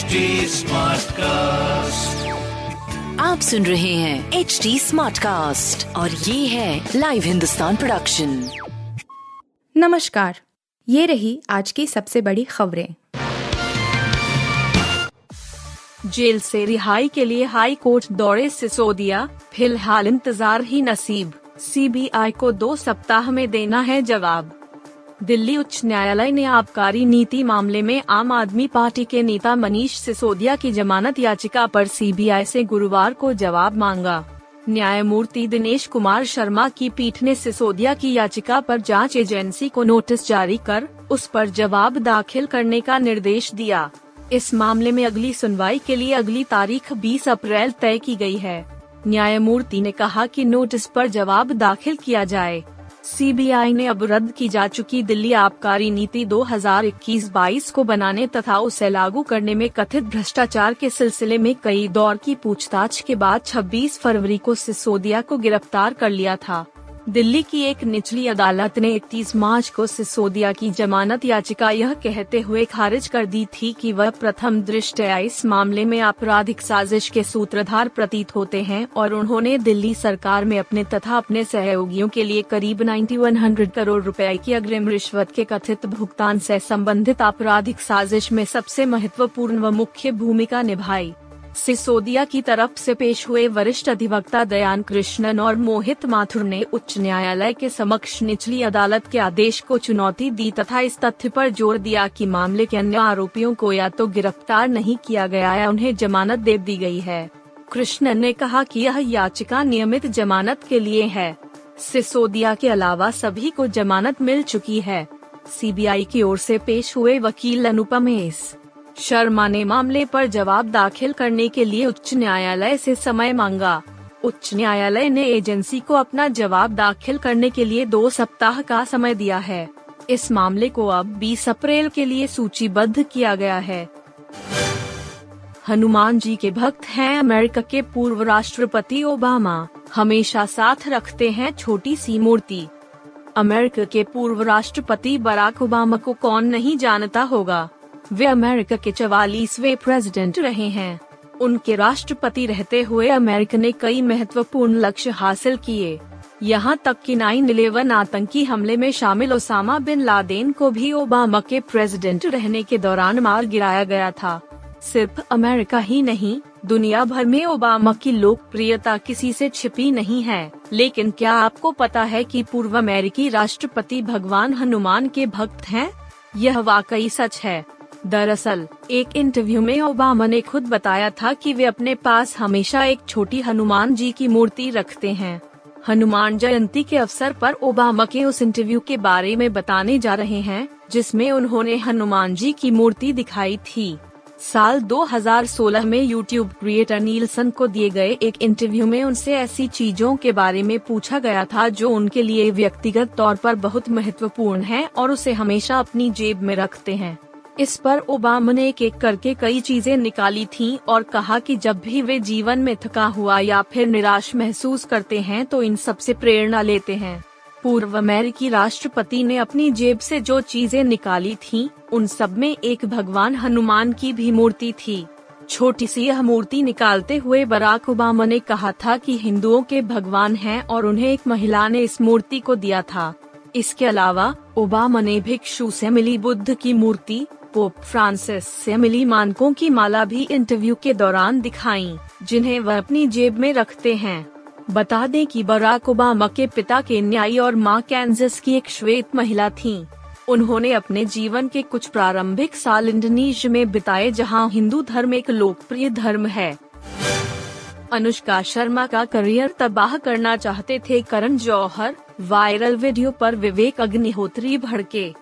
HD cast आप सुन रहे हैं एच डी स्मार्ट कास्ट और ये है लाइव हिंदुस्तान प्रोडक्शन नमस्कार ये रही आज की सबसे बड़ी खबरें। जेल से रिहाई के लिए हाई कोर्ट दौरे सिसोदिया फ़िलहाल इंतज़ार ही नसीब। सीबीआई को दो सप्ताह में देना है जवाब। दिल्ली उच्च न्यायालय ने आबकारी नीति मामले में आम आदमी पार्टी के नेता मनीष सिसोदिया की जमानत याचिका पर सीबीआई से गुरुवार को जवाब मांगा। न्यायमूर्ति दिनेश कुमार शर्मा की पीठ ने सिसोदिया की याचिका पर जाँच एजेंसी को नोटिस जारी कर उस पर जवाब दाखिल करने का निर्देश दिया। इस मामले में अगली सुनवाई के लिए अगली तारीख 20 अप्रैल तय की गई है। न्यायमूर्ति ने कहा कि नोटिस पर जवाब दाखिल किया जाए। सीबीआई ने अब रद्द की जा चुकी दिल्ली आबकारी नीति 2021-22 को बनाने तथा उसे लागू करने में कथित भ्रष्टाचार के सिलसिले में कई दौर की पूछताछ के बाद 26 फरवरी को सिसोदिया को गिरफ़्तार कर लिया था। दिल्ली की एक निचली अदालत ने 31 मार्च को सिसोदिया की जमानत याचिका यह कहते हुए खारिज कर दी थी कि वह प्रथम दृष्टया इस मामले में आपराधिक साजिश के सूत्रधार प्रतीत होते हैं और उन्होंने दिल्ली सरकार में अपने तथा अपने सहयोगियों के लिए करीब 9100 करोड़ रुपए की अग्रिम रिश्वत के कथित भुगतान से संबंधित आपराधिक साजिश में सबसे महत्वपूर्ण व मुख्य भूमिका निभाई। सिसोदिया की तरफ़ से पेश हुए वरिष्ठ अधिवक्ता दयान कृष्णन और मोहित माथुर ने उच्च न्यायालय के समक्ष निचली अदालत के आदेश को चुनौती दी तथा इस तथ्य पर ज़ोर दिया कि मामले के अन्य आरोपियों को या तो गिरफ़्तार नहीं किया गया या उन्हें जमानत दे दी गई है। कृष्णन ने कहा कि यह याचिका नियमित जमानत के लिए है। सिसोदिया के अलावा सभी को जमानत मिल चुकी है। सीबीआई की ओर से पेश हुए वकील अनुपम शर्मा ने मामले पर जवाब दाखिल करने के लिए उच्च न्यायालय से समय मांगा। उच्च न्यायालय ने एजेंसी को अपना जवाब दाखिल करने के लिए दो सप्ताह का समय दिया है। इस मामले को अब 20 अप्रैल के लिए सूचीबद्ध किया गया है। हनुमान जी के भक्त हैं अमेरिका के पूर्व राष्ट्रपति ओबामा। हमेशा साथ रखते हैं छोटी सी मूर्ति। अमेरिका के पूर्व राष्ट्रपति बराक ओबामा को कौन नहीं जानता होगा। वे अमेरिका के चवालीसवे प्रेसिडेंट रहे हैं। उनके राष्ट्रपति रहते हुए अमेरिका ने कई महत्वपूर्ण लक्ष्य हासिल किए। यहाँ तक कि 9/11 आतंकी हमले में शामिल ओसामा बिन लादेन को भी ओबामा के प्रेसिडेंट रहने के दौरान मार गिराया गया था। सिर्फ़ अमेरिका ही नहीं, दुनिया भर में ओबामा की लोकप्रियता किसी से छिपी नहीं है। लेकिन क्या आपको पता है कि पूर्व अमेरिकी राष्ट्रपति भगवान हनुमान के भक्त हैं? यह वाकई सच है। दरअसल, एक इंटरव्यू में ओबामा ने खुद बताया था कि वे अपने पास हमेशा एक छोटी हनुमान जी की मूर्ति रखते हैं। हनुमान जयंती के अवसर पर ओबामा के उस इंटरव्यू के बारे में बताने जा रहे हैं, जिसमें उन्होंने हनुमान जी की मूर्ति दिखाई थी। साल 2016 में यूट्यूब क्रिएटर नीलसन को दिए गए एक इंटरव्यू में उनसे ऐसी चीज़ों के बारे में पूछा गया था जो उनके लिए व्यक्तिगत तौर पर बहुत महत्वपूर्ण है और उसे हमेशा अपनी जेब में रखते हैं। इस पर ओबामा ने एक एक करके कई चीज़ें निकाली थीं और कहा कि जब भी वे जीवन में थका हुआ या फिर निराश महसूस करते हैं तो इन सबसे प्रेरणा लेते हैं। पूर्व अमेरिकी राष्ट्रपति ने अपनी जेब से जो चीज़ें निकाली थीं, उन सब में एक भगवान हनुमान की भी मूर्ति थी। छोटी सी यह मूर्ति निकालते हुए बराक ओबामा ने कहा था कि हिंदुओं के भगवान हैं और उन्हें एक महिला ने इस मूर्ति को दिया था। इसके अलावा ओबामा ने भिक्षु से मिली बुद्ध की मूर्ति पोप फ्रांसिस से मिली मानकों की माला भी इंटरव्यू के दौरान दिखाई, जिन्हें वह अपनी जेब में रखते हैं। बता दें कि बराक ओबामा के पिता के न्यायी और माँ कैंजस की एक श्वेत महिला थीं। उन्होंने अपने जीवन के कुछ प्रारंभिक साल इंडोनेशिया में बिताए, जहाँ हिंदू धर्म एक लोकप्रिय धर्म है। अनुष्का शर्मा का करियर तबाह करना चाहते थे, करण जौहर, वायरल वीडियो पर विवेक अग्निहोत्री भड़के।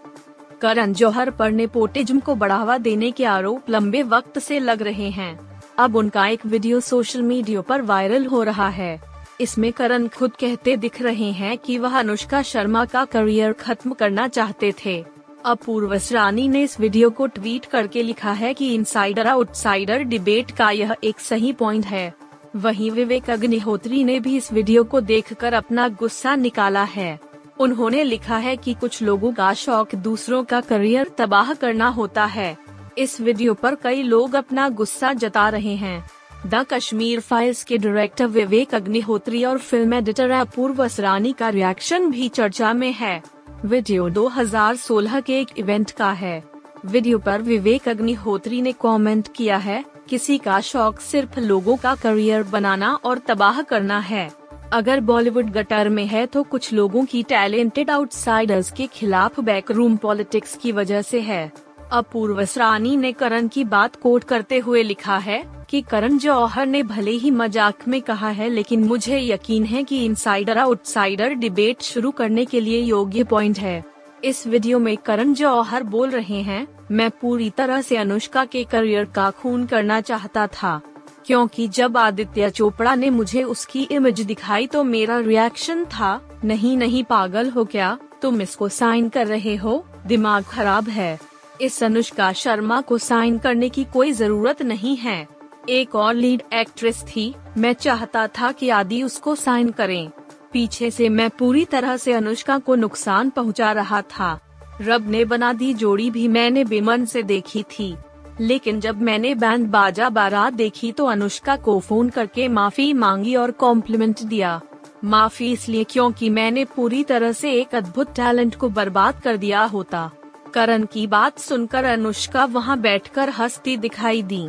करण जौहर पर नेपोटिज्म को बढ़ावा देने के आरोप लंबे वक्त से लग रहे हैं। अब उनका एक वीडियो सोशल मीडिया पर वायरल हो रहा है। इसमें करण खुद कहते दिख रहे हैं कि वह अनुष्का शर्मा का करियर खत्म करना चाहते थे। अपूर्व रानी ने इस वीडियो को ट्वीट करके लिखा है कि इनसाइडर आउटसाइडर डिबेट का यह एक सही पॉइंट है। वहीं विवेक अग्निहोत्री ने भी इस वीडियो को देखकर अपना गुस्सा निकाला है। उन्होंने लिखा है कि कुछ लोगों का शौक दूसरों का करियर तबाह करना होता है। इस वीडियो पर कई लोग अपना गुस्सा जता रहे हैं। द कश्मीर फाइल्स के डायरेक्टर विवेक अग्निहोत्री और फ़िल्म एडिटर अपूर्व असरानी का रिएक्शन भी चर्चा में है। वीडियो 2016 के एक इवेंट का है। वीडियो पर विवेक अग्निहोत्री ने कमेंट किया है, किसी का शौक सिर्फ़ लोगों का करियर बनाना और तबाह करना है। अगर बॉलीवुड गटर में है तो कुछ लोगों की टैलेंटेड आउटसाइडर्स के खिलाफ बैकरूम पॉलिटिक्स की वजह से है। अपूर्व सरानी ने करण की बात कोट करते हुए लिखा है कि करण जौहर ने भले ही मज़ाक में कहा है, लेकिन मुझे यकीन है कि इनसाइडर आउटसाइडर डिबेट शुरू करने के लिए योग्य पॉइंट है। इस वीडियो में करण जौहर बोल रहे हैं, मैं पूरी तरह से अनुष्का के करियर का खून करना चाहता था। क्योंकि जब आदित्य चोपड़ा ने मुझे उसकी इमेज दिखाई तो मेरा रिएक्शन था, नहीं नहीं, पागल हो क्या? तुम इसको साइन कर रहे हो? दिमाग खराब है। इस अनुष्का शर्मा को साइन करने की कोई ज़रूरत नहीं है। एक और लीड एक्ट्रेस थी। मैं चाहता था कि आदि उसको साइन करें। पीछे से मैं पूरी तरह से अनुष्का को नुकसान पहुँचा रहा था। रब ने बना दी जोड़ी भी मैंने बेमन से देखी थी। लेकिन जब मैंने बैंड बाजा बारात देखी तो अनुष्का को फ़ोन करके माफ़ी मांगी और कॉम्प्लीमेंट दिया। माफ़ी इसलिए क्योंकि मैंने पूरी तरह से एक अद्भुत टैलेंट को बर्बाद कर दिया होता। करण की बात सुनकर अनुष्का वहाँ बैठकर हंसती दिखाई दी।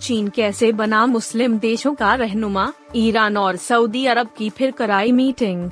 चीन कैसे बना मुस्लिम देशों का रहनुमा? ईरान और सऊदी अरब की फिर कराई मीटिंग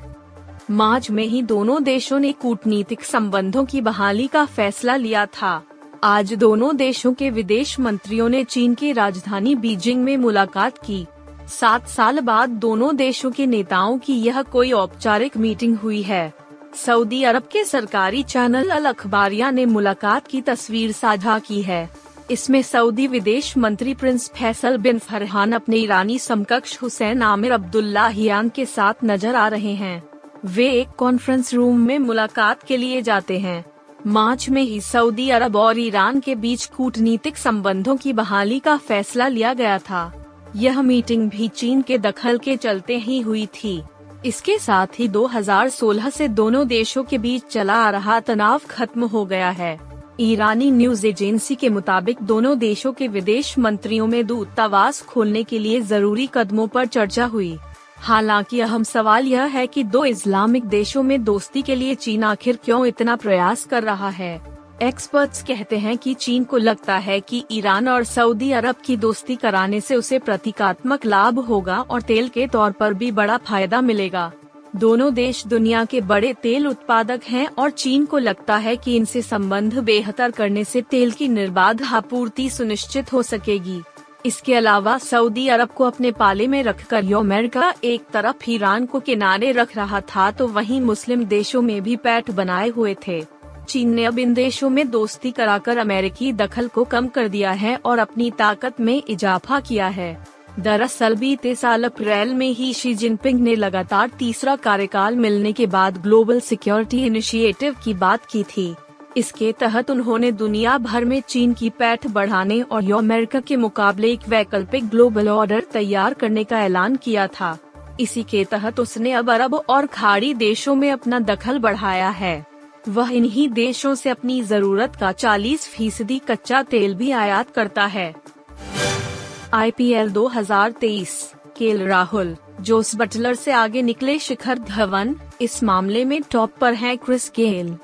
मार्च में ही दोनों देशों ने कूटनीतिक संबंधों की बहाली का फैसला लिया था। आज दोनों देशों के विदेश मंत्रियों ने चीन की राजधानी बीजिंग में मुलाकात की। सात साल बाद दोनों देशों के नेताओं की यह कोई औपचारिक मीटिंग हुई है। सऊदी अरब के सरकारी चैनल अल अखबारिया ने मुलाकात की तस्वीर साझा की है। इसमें सऊदी विदेश मंत्री प्रिंस फैसल बिन फरहान अपने ईरानी समकक्ष हुसैन आमिर अब्दुल्ला हियान के साथ नज़र आ रहे हैं। वे एक कॉन्फ्रेंस रूम में मुलाकात के लिए जाते हैं। मार्च में ही सऊदी अरब और ईरान के बीच कूटनीतिक संबंधों की बहाली का फैसला लिया गया था। यह मीटिंग भी चीन के दखल के चलते ही हुई थी। इसके साथ ही 2016 से दोनों देशों के बीच चला आ रहा तनाव खत्म हो गया है। ईरानी न्यूज़ एजेंसी के मुताबिक दोनों देशों के विदेश मंत्रियों में दूतावास खोलने के लिए ज़रूरी कदमों पर चर्चा हुई। हालाँकि अहम सवाल यह है कि दो इस्लामिक देशों में दोस्ती के लिए चीन आखिर क्यों इतना प्रयास कर रहा है? एक्सपर्ट्स कहते हैं कि चीन को लगता है कि ईरान और सऊदी अरब की दोस्ती कराने से उसे प्रतीकात्मक लाभ होगा और तेल के तौर पर भी बड़ा फ़ायदा मिलेगा। दोनों देश दुनिया के बड़े तेल उत्पादक हैं और चीन को लगता है कि इनसे संबंध बेहतर करने से तेल की निर्बाध आपूर्ति सुनिश्चित हो सकेगी। इसके अलावा सऊदी अरब को अपने पाले में रखकर अमेरिका एक तरफ़ ईरान को किनारे रख रहा था तो वहीं मुस्लिम देशों में भी पैठ बनाए हुए थे। चीन ने अब इन देशों में दोस्ती कराकर अमेरिकी दखल को कम कर दिया है और अपनी ताकत में इजाफा किया है। दरअसल बीते साल अप्रैल में ही शी जिनपिंग ने लगातार तीसरा कार्यकाल मिलने के बाद ग्लोबल सिक्योरिटी इनिशिएटिव की बात की थी। इसके तहत उन्होंने दुनिया भर में चीन की पैठ बढ़ाने और अमेरिका के मुकाबले एक वैकल्पिक ग्लोबल ऑर्डर तैयार करने का ऐलान किया था। इसी के तहत उसने अब अरब और खाड़ी देशों में अपना दखल बढ़ाया है। वह इन्हीं देशों से अपनी ज़रूरत का 40 फ़ीसदी कच्चा तेल भी आयात करता है। IPL 2023 K L Rahul, Jos Buttler से आगे निकले शिखर धवन, इस मामले में टॉप पर है Chris Gayle.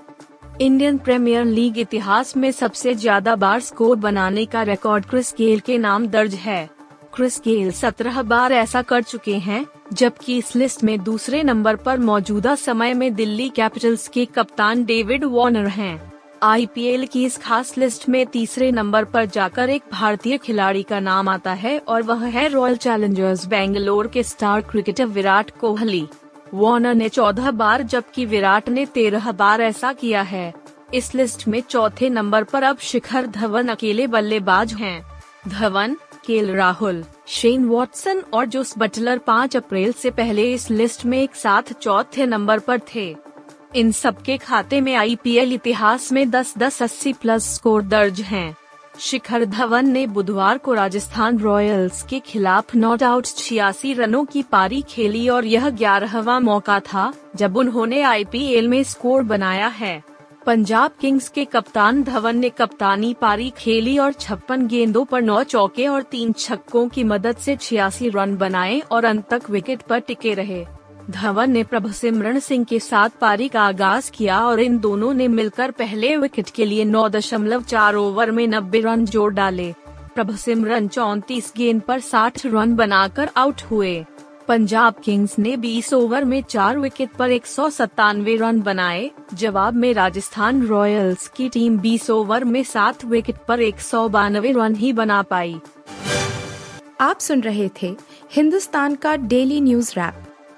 Indian Premier League इतिहास में सबसे ज़्यादा बार स्कोर बनाने का रिकॉर्ड क्रिस गेल के नाम दर्ज है क्रिस गेल सत्रह बार ऐसा कर चुके हैं, जबकि इस लिस्ट में दूसरे नंबर पर मौजूदा समय में दिल्ली कैपिटल्स के कप्तान डेविड वार्नर हैं। आईपीएल की इस खास लिस्ट में तीसरे नंबर पर जाकर एक भारतीय खिलाड़ी का नाम आता है और वह है रॉयल चैलेंजर्स बेंगलोर के star cricketer Virat Kohli Warner ने चौदह बार, जबकि विराट ने तेरह बार ऐसा किया है इस लिस्ट में चौथे नंबर पर अब शिखर धवन अकेले बल्लेबाज हैं। Dhawan, K L Rahul, Shane Watson और जोस बटलर 5 अप्रैल से पहले इस लिस्ट में एक साथ चौथे नंबर पर थे इन सबके खाते में आईपीएल इतिहास में 10-10 80 प्लस स्कोर दर्ज हैं। शिखर धवन ने बुधवार को राजस्थान रॉयल्स के खिलाफ नॉट आउट छियासी रनों की पारी खेली और यह ग्यारहवा मौका था, जब उन्होंने आईपीएल में स्कोर बनाया है। पंजाब किंग्स के कप्तान धवन ने कप्तानी पारी खेली और छप्पन गेंदों पर नौ चौके और तीन छक्कों की मदद से छियासी रन बनाए और अंत तक विकेट पर टिके रहे। धवन ने प्रभ सिमरण सिंह के साथ पारी का आगाज़ किया और इन दोनों ने मिलकर पहले विकेट के लिए नौ दशमलव चार ओवर में नब्बे रन जोड़ डाले। प्रभ सिमरन चौतीस गेंद पर 60 रन बनाकर आउट हुए। पंजाब किंग्स ने 20 ओवर में चार विकेट पर एक सौ सतानवे रन बनाए। जवाब में राजस्थान रॉयल्स की टीम 20 ओवर में सात विकेट पर एक सौ बानवे रन ही बना पाई। आप सुन रहे थे हिंदुस्तान का डेली न्यूज़ रैप।